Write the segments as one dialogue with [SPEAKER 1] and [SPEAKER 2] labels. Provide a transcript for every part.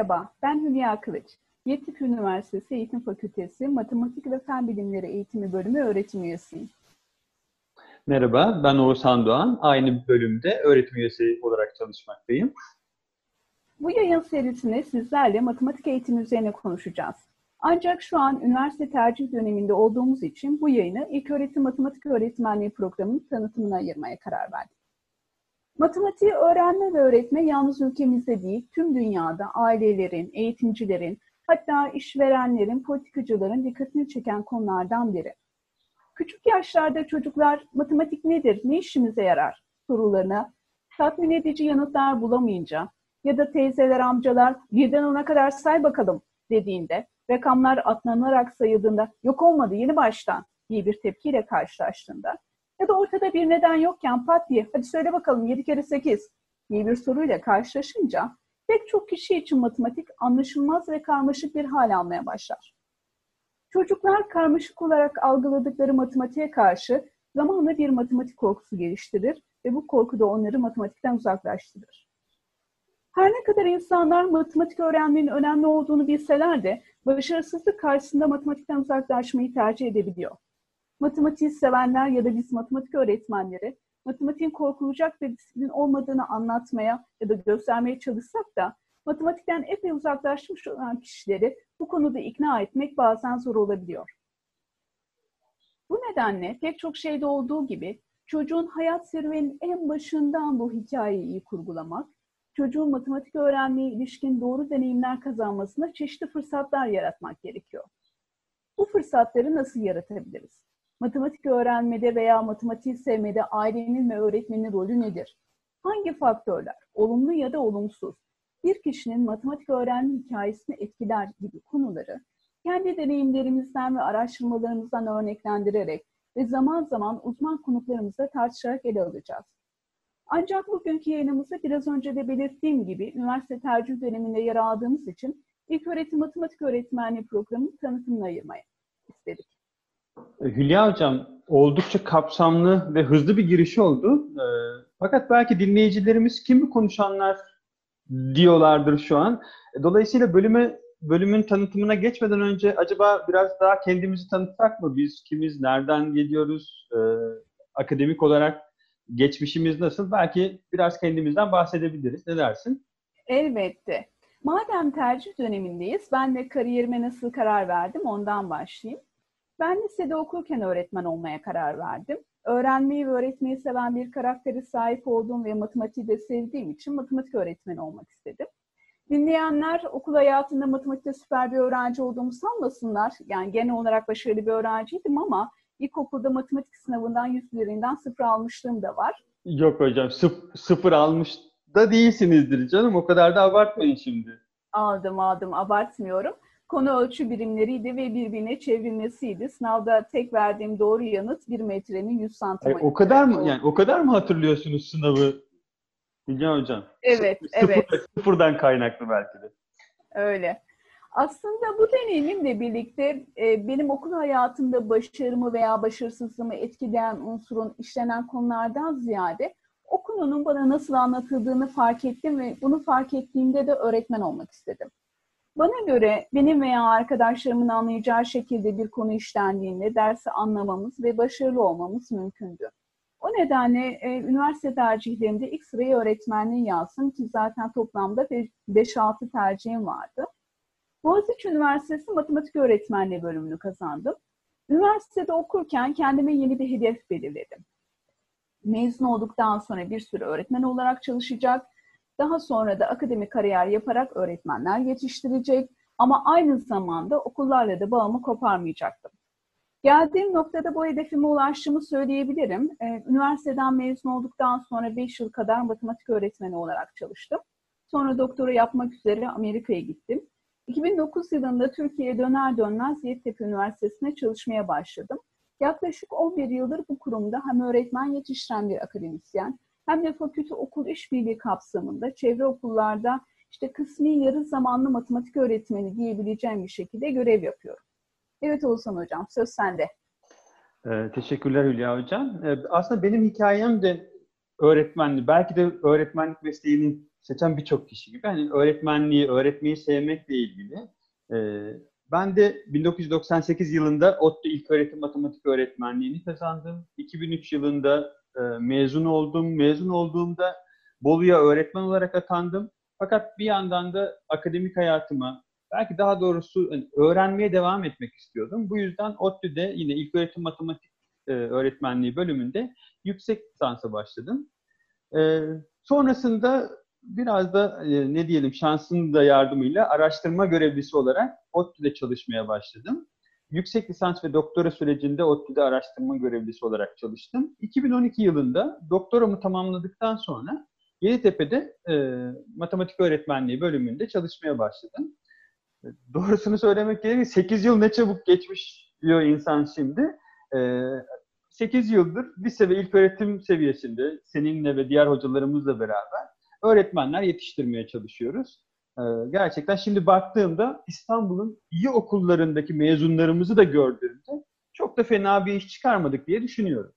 [SPEAKER 1] Merhaba, ben Hülya Kılıç. Yeditepe Üniversitesi Eğitim Fakültesi Matematik ve Fen Bilimleri Eğitimi Bölümü öğretim üyesiyim.
[SPEAKER 2] Merhaba, ben Oğuzhan Doğan. Aynı bölümde öğretim üyesi olarak çalışmaktayım.
[SPEAKER 1] Bu yayın serisinde sizlerle matematik eğitimi üzerine konuşacağız. Ancak şu an üniversite tercih döneminde olduğumuz için bu yayını ilk öğretim matematik öğretmenliği programının tanıtımına ayırmaya karar verdik. Matematiği öğrenme ve öğretme yalnız ülkemizde değil, tüm dünyada ailelerin, eğitimcilerin, hatta işverenlerin, politikacıların dikkatini çeken konulardan biri. Küçük yaşlarda çocuklar matematik nedir, ne işimize yarar sorularına tatmin edici yanıtlar bulamayınca ya da teyzeler, amcalar birden ona kadar say bakalım dediğinde, rakamlar atlanarak sayıldığında yok olmadı yeni baştan diye bir tepkiyle karşılaştığında ya da ortada bir neden yokken pat diye hadi söyle bakalım 7 kere 8 diye bir soruyla karşılaşınca pek çok kişi için matematik anlaşılmaz ve karmaşık bir hal almaya başlar. Çocuklar karmaşık olarak algıladıkları matematiğe karşı zamanla bir matematik korkusu geliştirir ve bu korku da onları matematikten uzaklaştırır. Her ne kadar insanlar matematik öğrenmenin önemli olduğunu bilseler de başarısızlık karşısında matematikten uzaklaşmayı tercih edebiliyor. Matematiği sevenler ya da biz matematik öğretmenleri matematiğin korkulacak bir disiplin olmadığını anlatmaya ya da göstermeye çalışsak da matematikten epey uzaklaşmış olan kişileri bu konuda ikna etmek bazen zor olabiliyor. Bu nedenle pek çok şeyde olduğu gibi çocuğun hayat serüveninin en başından bu hikayeyi iyi kurgulamak, çocuğun matematik öğrenmeye ilişkin doğru deneyimler kazanmasına çeşitli fırsatlar yaratmak gerekiyor. Bu fırsatları nasıl yaratabiliriz? Matematik öğrenmede veya matematiği sevmede ailenin ve öğretmenin rolü nedir? Hangi faktörler, olumlu ya da olumsuz, bir kişinin matematik öğrenme hikayesini etkiler gibi konuları kendi deneyimlerimizden ve araştırmalarımızdan örneklendirerek ve zaman zaman uzman konuklarımızla tartışarak ele alacağız. Ancak bugünkü yayınımızda biraz önce de belirttiğim gibi üniversite tercih döneminde yer aldığımız için ilk öğretim matematik öğretmenliği programının tanıtımını ayırmaya istedik.
[SPEAKER 2] Hülya Hocam oldukça kapsamlı ve hızlı bir giriş oldu. Ee, fakat belki dinleyicilerimiz kim bu konuşanlar diyorlardır şu an. Dolayısıyla bölüme bölümün tanıtımına geçmeden önce acaba biraz daha kendimizi tanıtsak mı? Biz kimiz, nereden geliyoruz, ee, akademik olarak geçmişimiz nasıl? Belki biraz kendimizden bahsedebiliriz. Ne dersin?
[SPEAKER 1] Elbette. Madem tercih dönemindeyiz, ben de kariyerime nasıl karar verdim ondan başlayayım. Ben lisede okurken öğretmen olmaya karar verdim. Öğrenmeyi ve öğretmeyi seven bir karaktere sahip olduğum ve matematiği de sevdiğim için matematik öğretmeni olmak istedim. Dinleyenler okul hayatında matematikte süper bir öğrenci olduğumu sanmasınlar. Yani genel olarak başarılı bir öğrenciydim ama ilkokulda matematik sınavından yüz üzerinden sıfır almışlığım da var.
[SPEAKER 2] Yok hocam sıf sıfır almış da değilsinizdir canım. O kadar da abartmayın şimdi.
[SPEAKER 1] Aldım aldım abartmıyorum konu ölçü birimleriydi ve birbirine çevrilmesiydi. Sınavda tek verdiğim doğru yanıt 1 metrenin 100 santimetre.
[SPEAKER 2] o kadar mı yani o kadar mı hatırlıyorsunuz sınavı? Bilgen hocam.
[SPEAKER 1] Evet,
[SPEAKER 2] Sıfır,
[SPEAKER 1] evet.
[SPEAKER 2] Sıfırdan kaynaklı belki de.
[SPEAKER 1] Öyle. Aslında bu deneyimimle birlikte e, benim okul hayatımda başarımı veya başarısızlığımı etkileyen unsurun işlenen konulardan ziyade o konunun bana nasıl anlatıldığını fark ettim ve bunu fark ettiğimde de öğretmen olmak istedim. Bana göre benim veya arkadaşlarımın anlayacağı şekilde bir konu işlendiğinde dersi anlamamız ve başarılı olmamız mümkündü. O nedenle e, üniversite tercihlerimde ilk sırayı öğretmenliği yazdım ki zaten toplamda 5-6 tercihim vardı. Boğaziçi Üniversitesi Matematik Öğretmenliği bölümünü kazandım. Üniversitede okurken kendime yeni bir hedef belirledim. Mezun olduktan sonra bir süre öğretmen olarak çalışacak daha sonra da akademik kariyer yaparak öğretmenler yetiştirecek ama aynı zamanda okullarla da bağımı koparmayacaktım. Geldiğim noktada bu hedefime ulaştığımı söyleyebilirim. Ee, üniversiteden mezun olduktan sonra 5 yıl kadar matematik öğretmeni olarak çalıştım. Sonra doktora yapmak üzere Amerika'ya gittim. 2009 yılında Türkiye'ye döner dönmez Yeditepe Üniversitesi'ne çalışmaya başladım. Yaklaşık 11 yıldır bu kurumda hem öğretmen yetiştiren bir akademisyen hem de fakülte okul işbirliği kapsamında çevre okullarda işte kısmi yarı zamanlı matematik öğretmeni diyebileceğim bir şekilde görev yapıyorum. Evet Oğuzhan Hocam, söz sende.
[SPEAKER 2] Ee, teşekkürler Hülya Hocam. Ee, aslında benim hikayem de öğretmenlik. Belki de öğretmenlik mesleğinin seçen birçok kişi gibi hani öğretmenliği, öğretmeyi sevmekle ilgili. E, ben de 1998 yılında ODTÜ İlköğretim Matematik Öğretmenliğini kazandım. 2003 yılında e, mezun oldum. Mezun olduğumda Bolu'ya öğretmen olarak atandım. Fakat bir yandan da akademik hayatıma, belki daha doğrusu hani öğrenmeye devam etmek istiyordum. Bu yüzden ODTÜ'de yine İlköğretim Matematik e, Öğretmenliği bölümünde yüksek lisansa başladım. E, sonrasında biraz da ne diyelim şansın da yardımıyla araştırma görevlisi olarak ODTÜ'de çalışmaya başladım. Yüksek lisans ve doktora sürecinde ODTÜ'de araştırma görevlisi olarak çalıştım. 2012 yılında doktoramı tamamladıktan sonra Yeditepe'de e, matematik öğretmenliği bölümünde çalışmaya başladım. E, doğrusunu söylemek gerekirse 8 yıl ne çabuk geçmiş diyor insan şimdi. E, 8 yıldır lise ve ilköğretim seviyesinde seninle ve diğer hocalarımızla beraber öğretmenler yetiştirmeye çalışıyoruz. Ee, gerçekten şimdi baktığımda İstanbul'un iyi okullarındaki mezunlarımızı da gördüğümde çok da fena bir iş çıkarmadık diye düşünüyorum.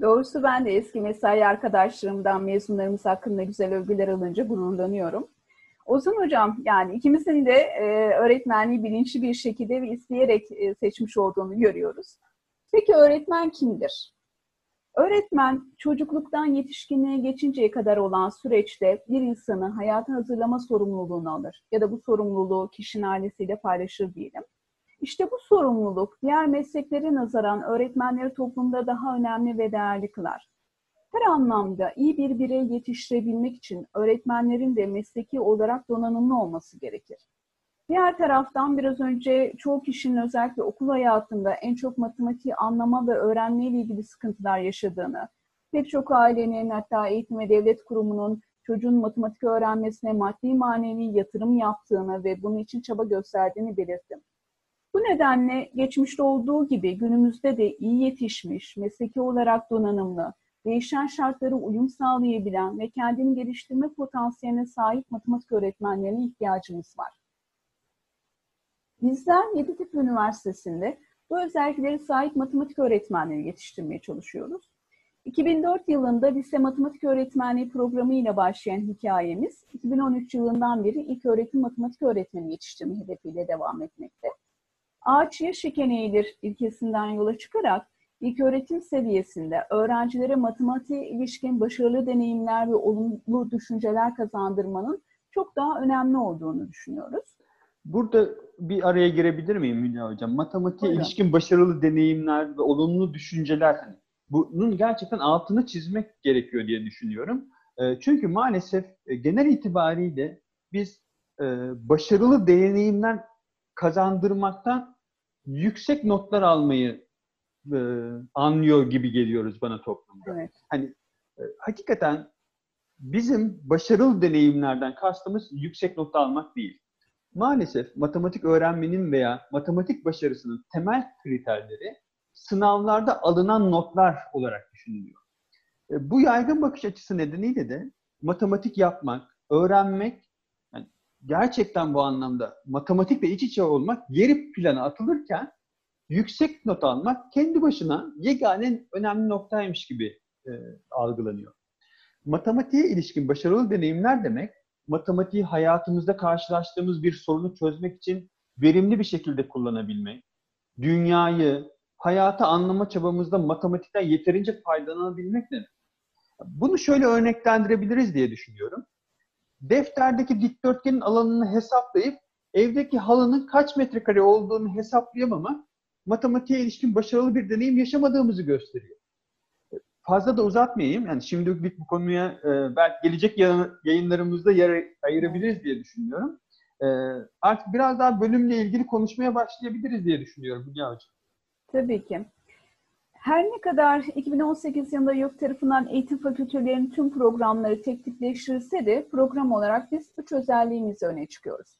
[SPEAKER 1] Doğrusu ben de eski mesai arkadaşlarımdan mezunlarımız hakkında güzel övgüler alınca gururlanıyorum. Ozan Hocam, yani ikimizin de e, öğretmenliği bilinçli bir şekilde ve isteyerek e, seçmiş olduğunu görüyoruz. Peki öğretmen kimdir? Öğretmen çocukluktan yetişkinliğe geçinceye kadar olan süreçte bir insanı hayata hazırlama sorumluluğunu alır ya da bu sorumluluğu kişinin ailesiyle paylaşır diyelim. İşte bu sorumluluk diğer mesleklere nazaran öğretmenleri toplumda daha önemli ve değerli kılar. Her anlamda iyi bir birey yetiştirebilmek için öğretmenlerin de mesleki olarak donanımlı olması gerekir. Diğer taraftan biraz önce çoğu kişinin özellikle okul hayatında en çok matematiği anlama ve öğrenmeyle ilgili sıkıntılar yaşadığını, pek çok ailenin hatta eğitim ve devlet kurumunun çocuğun matematik öğrenmesine maddi manevi yatırım yaptığını ve bunun için çaba gösterdiğini belirttim. Bu nedenle geçmişte olduğu gibi günümüzde de iyi yetişmiş, mesleki olarak donanımlı, değişen şartlara uyum sağlayabilen ve kendini geliştirme potansiyeline sahip matematik öğretmenlerine ihtiyacımız var. Bizler Yeditepe Üniversitesi'nde bu özelliklere sahip matematik öğretmenleri yetiştirmeye çalışıyoruz. 2004 yılında lise matematik öğretmenliği programı ile başlayan hikayemiz 2013 yılından beri ilk öğretim matematik öğretmeni yetiştirme hedefiyle devam etmekte. Ağaç yaş eğilir ilkesinden yola çıkarak ilk öğretim seviyesinde öğrencilere matematiğe ilişkin başarılı deneyimler ve olumlu düşünceler kazandırmanın çok daha önemli olduğunu düşünüyoruz.
[SPEAKER 2] Burada bir araya girebilir miyim Hülya Hocam? Matematiğe Buyurun. ilişkin başarılı deneyimler ve olumlu düşünceler hani bunun gerçekten altını çizmek gerekiyor diye düşünüyorum. Ee, çünkü maalesef e, genel itibariyle biz e, başarılı deneyimler kazandırmaktan yüksek notlar almayı e, anlıyor gibi geliyoruz bana toplumda. Evet. Hani hakikaten bizim başarılı deneyimlerden kastımız yüksek not almak değil maalesef matematik öğrenmenin veya matematik başarısının temel kriterleri sınavlarda alınan notlar olarak düşünülüyor. E, bu yaygın bakış açısı nedeniyle de matematik yapmak, öğrenmek, yani gerçekten bu anlamda matematikle iç içe olmak geri plana atılırken yüksek not almak kendi başına yegane önemli noktaymış gibi e, algılanıyor. Matematiğe ilişkin başarılı deneyimler demek matematiği hayatımızda karşılaştığımız bir sorunu çözmek için verimli bir şekilde kullanabilmek, dünyayı, hayatı anlama çabamızda matematikten yeterince faydalanabilmek demek. Bunu şöyle örneklendirebiliriz diye düşünüyorum. Defterdeki dikdörtgenin alanını hesaplayıp evdeki halının kaç metrekare olduğunu hesaplayamamak matematiğe ilişkin başarılı bir deneyim yaşamadığımızı gösteriyor fazla da uzatmayayım. Yani şimdilik bu konuya e, belki gelecek yayınlarımızda yer ayırabiliriz diye düşünüyorum. E, artık biraz daha bölümle ilgili konuşmaya başlayabiliriz diye düşünüyorum Hülya Hocam.
[SPEAKER 1] Tabii ki. Her ne kadar 2018 yılında YÖK tarafından eğitim fakültelerinin tüm programları tek tipleştirilse de program olarak biz üç özelliğimizi öne çıkıyoruz.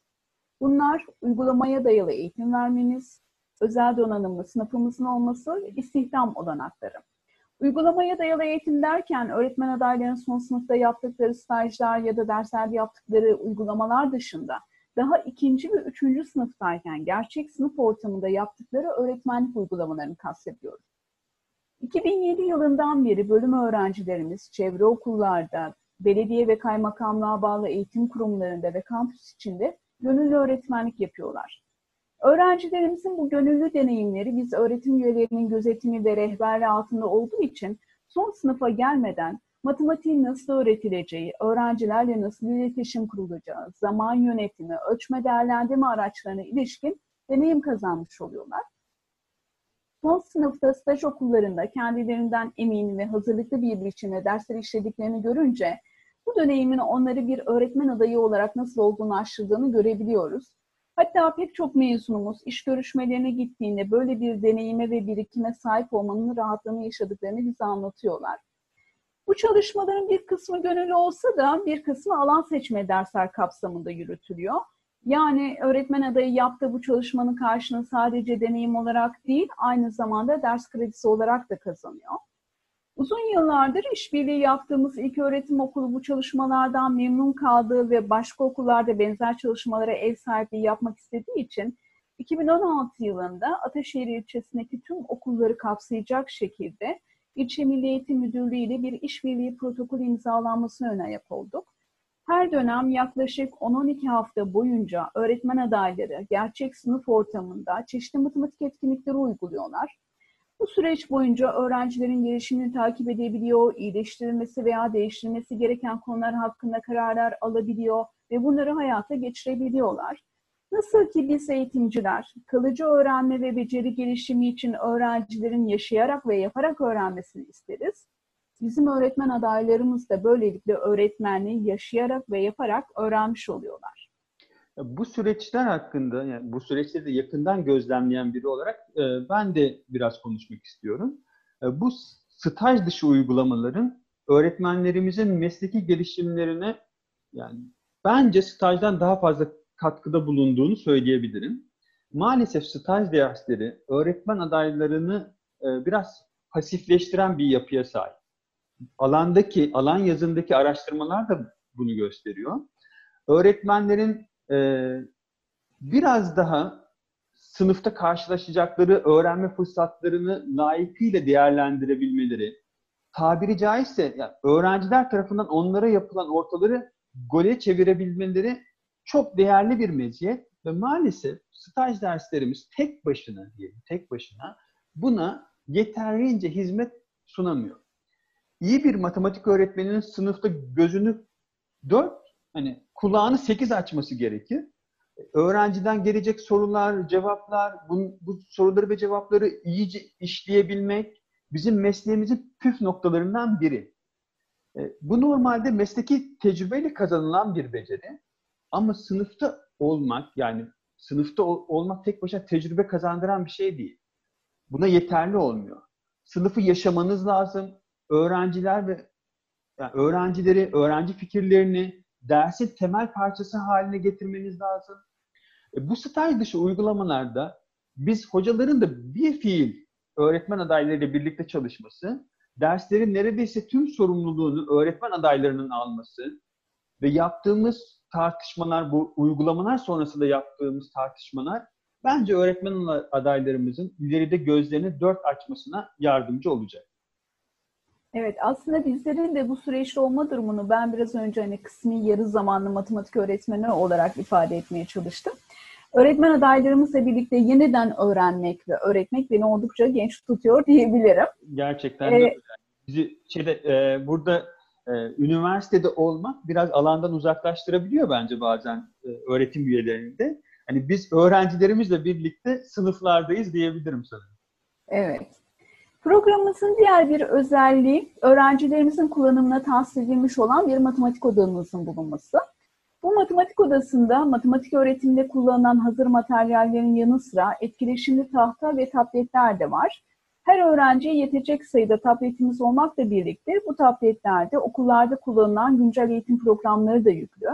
[SPEAKER 1] Bunlar uygulamaya dayalı eğitim vermeniz, özel donanımlı sınıfımızın olması, istihdam olanakları. Uygulamaya dayalı eğitim derken öğretmen adaylarının son sınıfta yaptıkları stajlar ya da derslerde yaptıkları uygulamalar dışında daha ikinci ve üçüncü sınıftayken gerçek sınıf ortamında yaptıkları öğretmenlik uygulamalarını kastediyoruz. 2007 yılından beri bölüm öğrencilerimiz çevre okullarda, belediye ve kaymakamlığa bağlı eğitim kurumlarında ve kampüs içinde gönüllü öğretmenlik yapıyorlar. Öğrencilerimizin bu gönüllü deneyimleri biz öğretim üyelerinin gözetimi ve rehberliği altında olduğu için son sınıfa gelmeden matematiğin nasıl öğretileceği, öğrencilerle nasıl iletişim kurulacağı, zaman yönetimi, ölçme değerlendirme araçlarına ilişkin deneyim kazanmış oluyorlar. Son sınıfta staj okullarında kendilerinden emin ve hazırlıklı bir biçimde dersleri işlediklerini görünce bu deneyimin onları bir öğretmen adayı olarak nasıl olgunlaştırdığını görebiliyoruz. Hatta pek çok mezunumuz iş görüşmelerine gittiğinde böyle bir deneyime ve birikime sahip olmanın rahatlığını yaşadıklarını bize anlatıyorlar. Bu çalışmaların bir kısmı gönüllü olsa da bir kısmı alan seçme dersler kapsamında yürütülüyor. Yani öğretmen adayı yaptığı bu çalışmanın karşılığını sadece deneyim olarak değil, aynı zamanda ders kredisi olarak da kazanıyor. Uzun yıllardır işbirliği yaptığımız ilk öğretim okulu bu çalışmalardan memnun kaldığı ve başka okullarda benzer çalışmalara ev sahipliği yapmak istediği için 2016 yılında Ataşehir ilçesindeki tüm okulları kapsayacak şekilde İlçe Milli Eğitim Müdürlüğü ile bir işbirliği protokolü imzalanmasına ön ayak olduk. Her dönem yaklaşık 10-12 hafta boyunca öğretmen adayları gerçek sınıf ortamında çeşitli matematik etkinlikleri uyguluyorlar. Bu süreç boyunca öğrencilerin gelişimini takip edebiliyor, iyileştirilmesi veya değiştirilmesi gereken konular hakkında kararlar alabiliyor ve bunları hayata geçirebiliyorlar. Nasıl ki biz eğitimciler kalıcı öğrenme ve beceri gelişimi için öğrencilerin yaşayarak ve yaparak öğrenmesini isteriz. Bizim öğretmen adaylarımız da böylelikle öğretmenliği yaşayarak ve yaparak öğrenmiş oluyorlar.
[SPEAKER 2] Bu süreçler hakkında, yani bu süreçleri de yakından gözlemleyen biri olarak e, ben de biraz konuşmak istiyorum. E, bu staj dışı uygulamaların öğretmenlerimizin mesleki gelişimlerine yani bence stajdan daha fazla katkıda bulunduğunu söyleyebilirim. Maalesef staj dersleri öğretmen adaylarını e, biraz pasifleştiren bir yapıya sahip. Alandaki, alan yazındaki araştırmalar da bunu gösteriyor. Öğretmenlerin e, biraz daha sınıfta karşılaşacakları öğrenme fırsatlarını layıkıyla değerlendirebilmeleri, tabiri caizse yani öğrenciler tarafından onlara yapılan ortaları gole çevirebilmeleri çok değerli bir meziyet ve maalesef staj derslerimiz tek başına diyelim, tek başına buna yeterince hizmet sunamıyor. İyi bir matematik öğretmeninin sınıfta gözünü dört, hani kulağını sekiz açması gerekir. Öğrenciden gelecek sorular, cevaplar, bu, bu soruları ve cevapları iyice işleyebilmek bizim mesleğimizin püf noktalarından biri. E, bu normalde mesleki tecrübeyle kazanılan bir beceri. Ama sınıfta olmak yani sınıfta ol, olmak tek başına tecrübe kazandıran bir şey değil. Buna yeterli olmuyor. Sınıfı yaşamanız lazım. Öğrenciler ve yani öğrencileri, öğrenci fikirlerini dersin temel parçası haline getirmeniz lazım. E, bu staj dışı uygulamalarda biz hocaların da bir fiil öğretmen adaylarıyla birlikte çalışması, derslerin neredeyse tüm sorumluluğunu öğretmen adaylarının alması ve yaptığımız tartışmalar, bu uygulamalar sonrasında yaptığımız tartışmalar bence öğretmen adaylarımızın ileride gözlerini dört açmasına yardımcı olacak.
[SPEAKER 1] Evet, aslında bizlerin de bu süreçte olma durumunu ben biraz önce hani kısmi yarı zamanlı matematik öğretmeni olarak ifade etmeye çalıştım. Öğretmen adaylarımızla birlikte yeniden öğrenmek ve öğretmek beni oldukça genç tutuyor diyebilirim.
[SPEAKER 2] Gerçekten de ee, Bizi şeyde e, burada e, üniversitede olmak biraz alandan uzaklaştırabiliyor bence bazen e, öğretim üyelerinde. Hani biz öğrencilerimizle birlikte sınıflardayız diyebilirim sanırım.
[SPEAKER 1] Evet. Programımızın diğer bir özelliği öğrencilerimizin kullanımına tahsis edilmiş olan bir matematik odamızın bulunması. Bu matematik odasında matematik öğretiminde kullanılan hazır materyallerin yanı sıra etkileşimli tahta ve tabletler de var. Her öğrenciye yetecek sayıda tabletimiz olmakla birlikte bu tabletlerde okullarda kullanılan güncel eğitim programları da yüklü.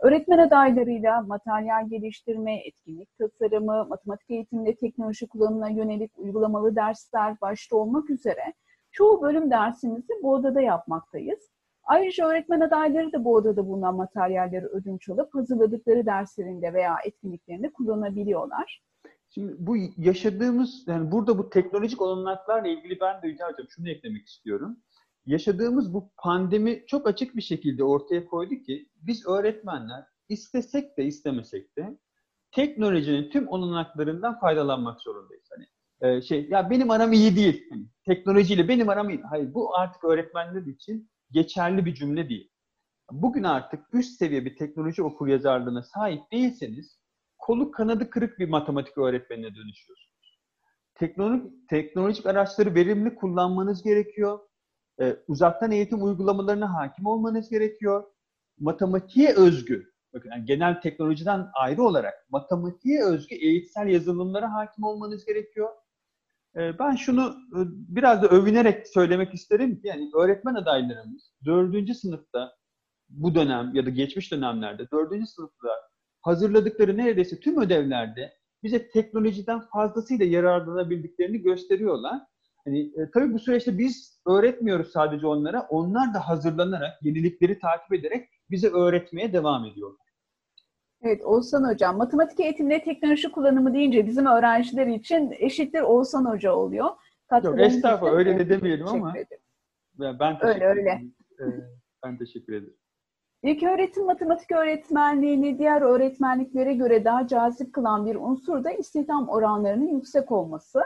[SPEAKER 1] Öğretmen adaylarıyla materyal geliştirme, etkinlik tasarımı, matematik eğitiminde teknoloji kullanımına yönelik uygulamalı dersler başta olmak üzere çoğu bölüm dersimizi bu odada yapmaktayız. Ayrıca öğretmen adayları da bu odada bulunan materyalleri ödünç alıp hazırladıkları derslerinde veya etkinliklerinde kullanabiliyorlar.
[SPEAKER 2] Şimdi bu yaşadığımız, yani burada bu teknolojik olanaklarla ilgili ben de Hülya Hocam şunu eklemek istiyorum. Yaşadığımız bu pandemi çok açık bir şekilde ortaya koydu ki biz öğretmenler istesek de istemesek de teknolojinin tüm olanaklarından faydalanmak zorundayız. Hani e, şey ya benim aram iyi değil. Hani, teknolojiyle benim aram iyi. Hayır bu artık öğretmenler için geçerli bir cümle değil. Bugün artık üst seviye bir teknoloji okur yazarlığına sahip değilseniz kolu kanadı kırık bir matematik öğretmenine dönüşüyorsunuz. Teknolojik, teknolojik araçları verimli kullanmanız gerekiyor. Ee, uzaktan eğitim uygulamalarına hakim olmanız gerekiyor. Matematiğe özgü, bakın yani genel teknolojiden ayrı olarak matematiğe özgü eğitsel yazılımlara hakim olmanız gerekiyor. Ee, ben şunu e, biraz da övünerek söylemek isterim ki yani öğretmen adaylarımız dördüncü sınıfta bu dönem ya da geçmiş dönemlerde dördüncü sınıfta hazırladıkları neredeyse tüm ödevlerde bize teknolojiden fazlasıyla yararlanabildiklerini gösteriyorlar. Hani, e, tabii bu süreçte biz öğretmiyoruz sadece onlara. Onlar da hazırlanarak, yenilikleri takip ederek bize öğretmeye devam ediyorlar.
[SPEAKER 1] Evet Oğuzhan Hocam, matematik eğitimde teknoloji kullanımı deyince bizim öğrenciler için eşittir Oğuzhan Hoca oluyor.
[SPEAKER 2] Yok estağfurullah öyle de demeyelim ama ben
[SPEAKER 1] teşekkür öyle, öyle.
[SPEAKER 2] Ee, ben teşekkür ederim.
[SPEAKER 1] İlk öğretim matematik öğretmenliğini diğer öğretmenliklere göre daha cazip kılan bir unsur da istihdam oranlarının yüksek olması.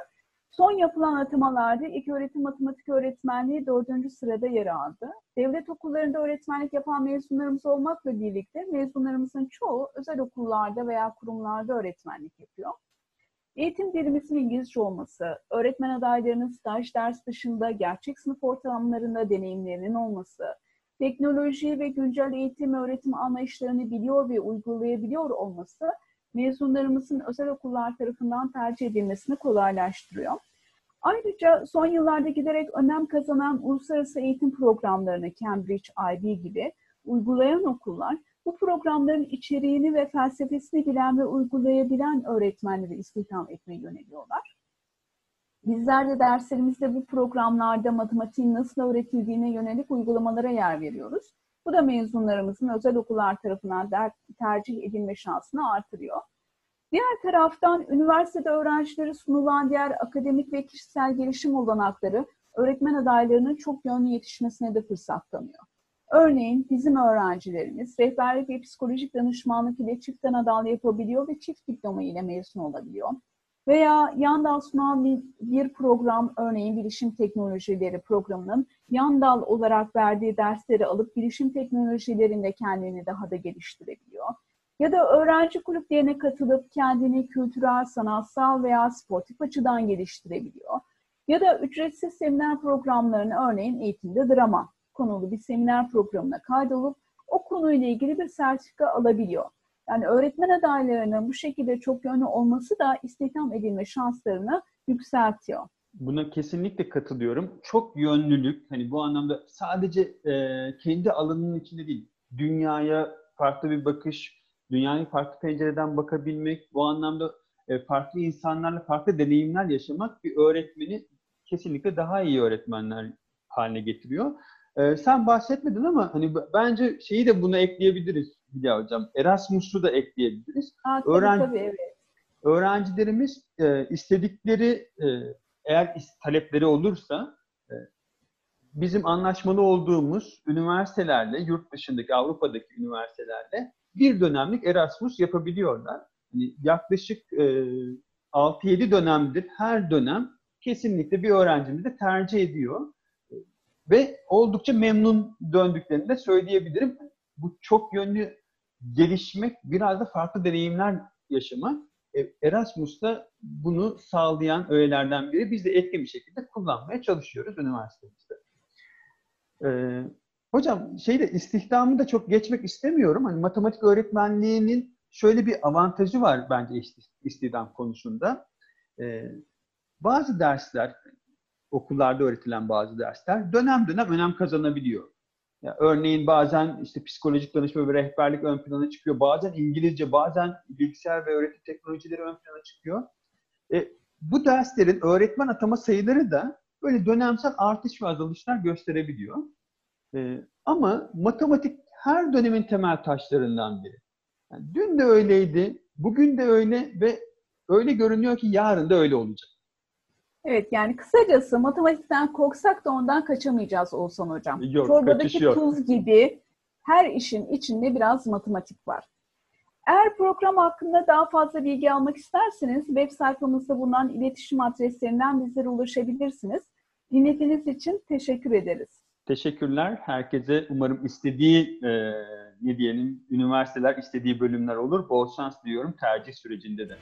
[SPEAKER 1] Son yapılan atamalarda ilk öğretim matematik öğretmenliği dördüncü sırada yer aldı. Devlet okullarında öğretmenlik yapan mezunlarımız olmakla birlikte mezunlarımızın çoğu özel okullarda veya kurumlarda öğretmenlik yapıyor. Eğitim dilimizin İngilizce olması, öğretmen adaylarının staj ders dışında gerçek sınıf ortamlarında deneyimlerinin olması, teknoloji ve güncel eğitim öğretim anlayışlarını biliyor ve uygulayabiliyor olması mezunlarımızın özel okullar tarafından tercih edilmesini kolaylaştırıyor. Ayrıca son yıllarda giderek önem kazanan uluslararası eğitim programlarını Cambridge, IB gibi uygulayan okullar bu programların içeriğini ve felsefesini bilen ve uygulayabilen öğretmenleri istihdam etmeye yöneliyorlar. Bizler de derslerimizde bu programlarda matematiğin nasıl öğretildiğine yönelik uygulamalara yer veriyoruz. Bu da mezunlarımızın özel okullar tarafından tercih edilme şansını artırıyor. Diğer taraftan üniversitede öğrencileri sunulan diğer akademik ve kişisel gelişim olanakları öğretmen adaylarının çok yönlü yetişmesine de fırsat tanıyor. Örneğin bizim öğrencilerimiz rehberlik ve psikolojik danışmanlık ile çift dal yapabiliyor ve çift diploma ile mezun olabiliyor. Veya yan dal sunan bir, bir program, örneğin bilişim teknolojileri programının yan dal olarak verdiği dersleri alıp bilişim teknolojilerinde kendini daha da geliştirebiliyor. Ya da öğrenci kulüplerine katılıp kendini kültürel, sanatsal veya sportif açıdan geliştirebiliyor. Ya da ücretsiz seminer programlarını örneğin eğitimde drama konulu bir seminer programına kaydolup o konuyla ilgili bir sertifika alabiliyor. Yani öğretmen adaylarının bu şekilde çok yönlü olması da istihdam edilme şanslarını yükseltiyor.
[SPEAKER 2] Buna kesinlikle katılıyorum. Çok yönlülük, hani bu anlamda sadece e, kendi alanının içinde değil, dünyaya farklı bir bakış, dünyayı farklı pencereden bakabilmek, bu anlamda e, farklı insanlarla farklı deneyimler yaşamak bir öğretmeni kesinlikle daha iyi öğretmenler haline getiriyor. E, sen bahsetmedin ama hani bence şeyi de buna ekleyebiliriz Hülya Hocam. Erasmus'u da ekleyebiliriz.
[SPEAKER 1] Aa, tabii, Öğrenci, tabii, evet.
[SPEAKER 2] Öğrencilerimiz e, istedikleri e, eğer talepleri olursa e, bizim anlaşmalı olduğumuz üniversitelerle, yurt dışındaki Avrupa'daki üniversitelerle bir dönemlik Erasmus yapabiliyorlar. Yani yaklaşık e, 6-7 dönemdir her dönem kesinlikle bir öğrencimiz de tercih ediyor. Ve oldukça memnun döndüklerini de söyleyebilirim. Bu çok yönlü gelişmek, biraz da farklı deneyimler yaşamak. E, Erasmus'ta bunu sağlayan öğelerden biri. Biz de etkin bir şekilde kullanmaya çalışıyoruz üniversitemizde. Ee, hocam şeyde istihdamı da çok geçmek istemiyorum. Hani matematik öğretmenliğinin şöyle bir avantajı var bence istihdam konusunda. Ee, bazı dersler, okullarda öğretilen bazı dersler dönem dönem önem kazanabiliyor. Yani örneğin bazen işte psikolojik danışma ve rehberlik ön plana çıkıyor. Bazen İngilizce, bazen bilgisayar ve öğretim teknolojileri ön plana çıkıyor. E, bu derslerin öğretmen atama sayıları da böyle dönemsel artış ve azalışlar gösterebiliyor. E, ama matematik her dönemin temel taşlarından biri. Yani dün de öyleydi, bugün de öyle ve öyle görünüyor ki yarın da öyle olacak.
[SPEAKER 1] Evet yani kısacası matematikten korksak da ondan kaçamayacağız Oğuzhan Hocam.
[SPEAKER 2] Yok,
[SPEAKER 1] Çorbadaki
[SPEAKER 2] yok.
[SPEAKER 1] tuz gibi her işin içinde biraz matematik var. Eğer program hakkında daha fazla bilgi almak isterseniz web sayfamızda bulunan iletişim adreslerinden bizlere ulaşabilirsiniz. Dinlediğiniz için teşekkür ederiz.
[SPEAKER 2] Teşekkürler. Herkese umarım istediği e, ne diyelim üniversiteler istediği bölümler olur. Bol şans diliyorum tercih sürecinde de.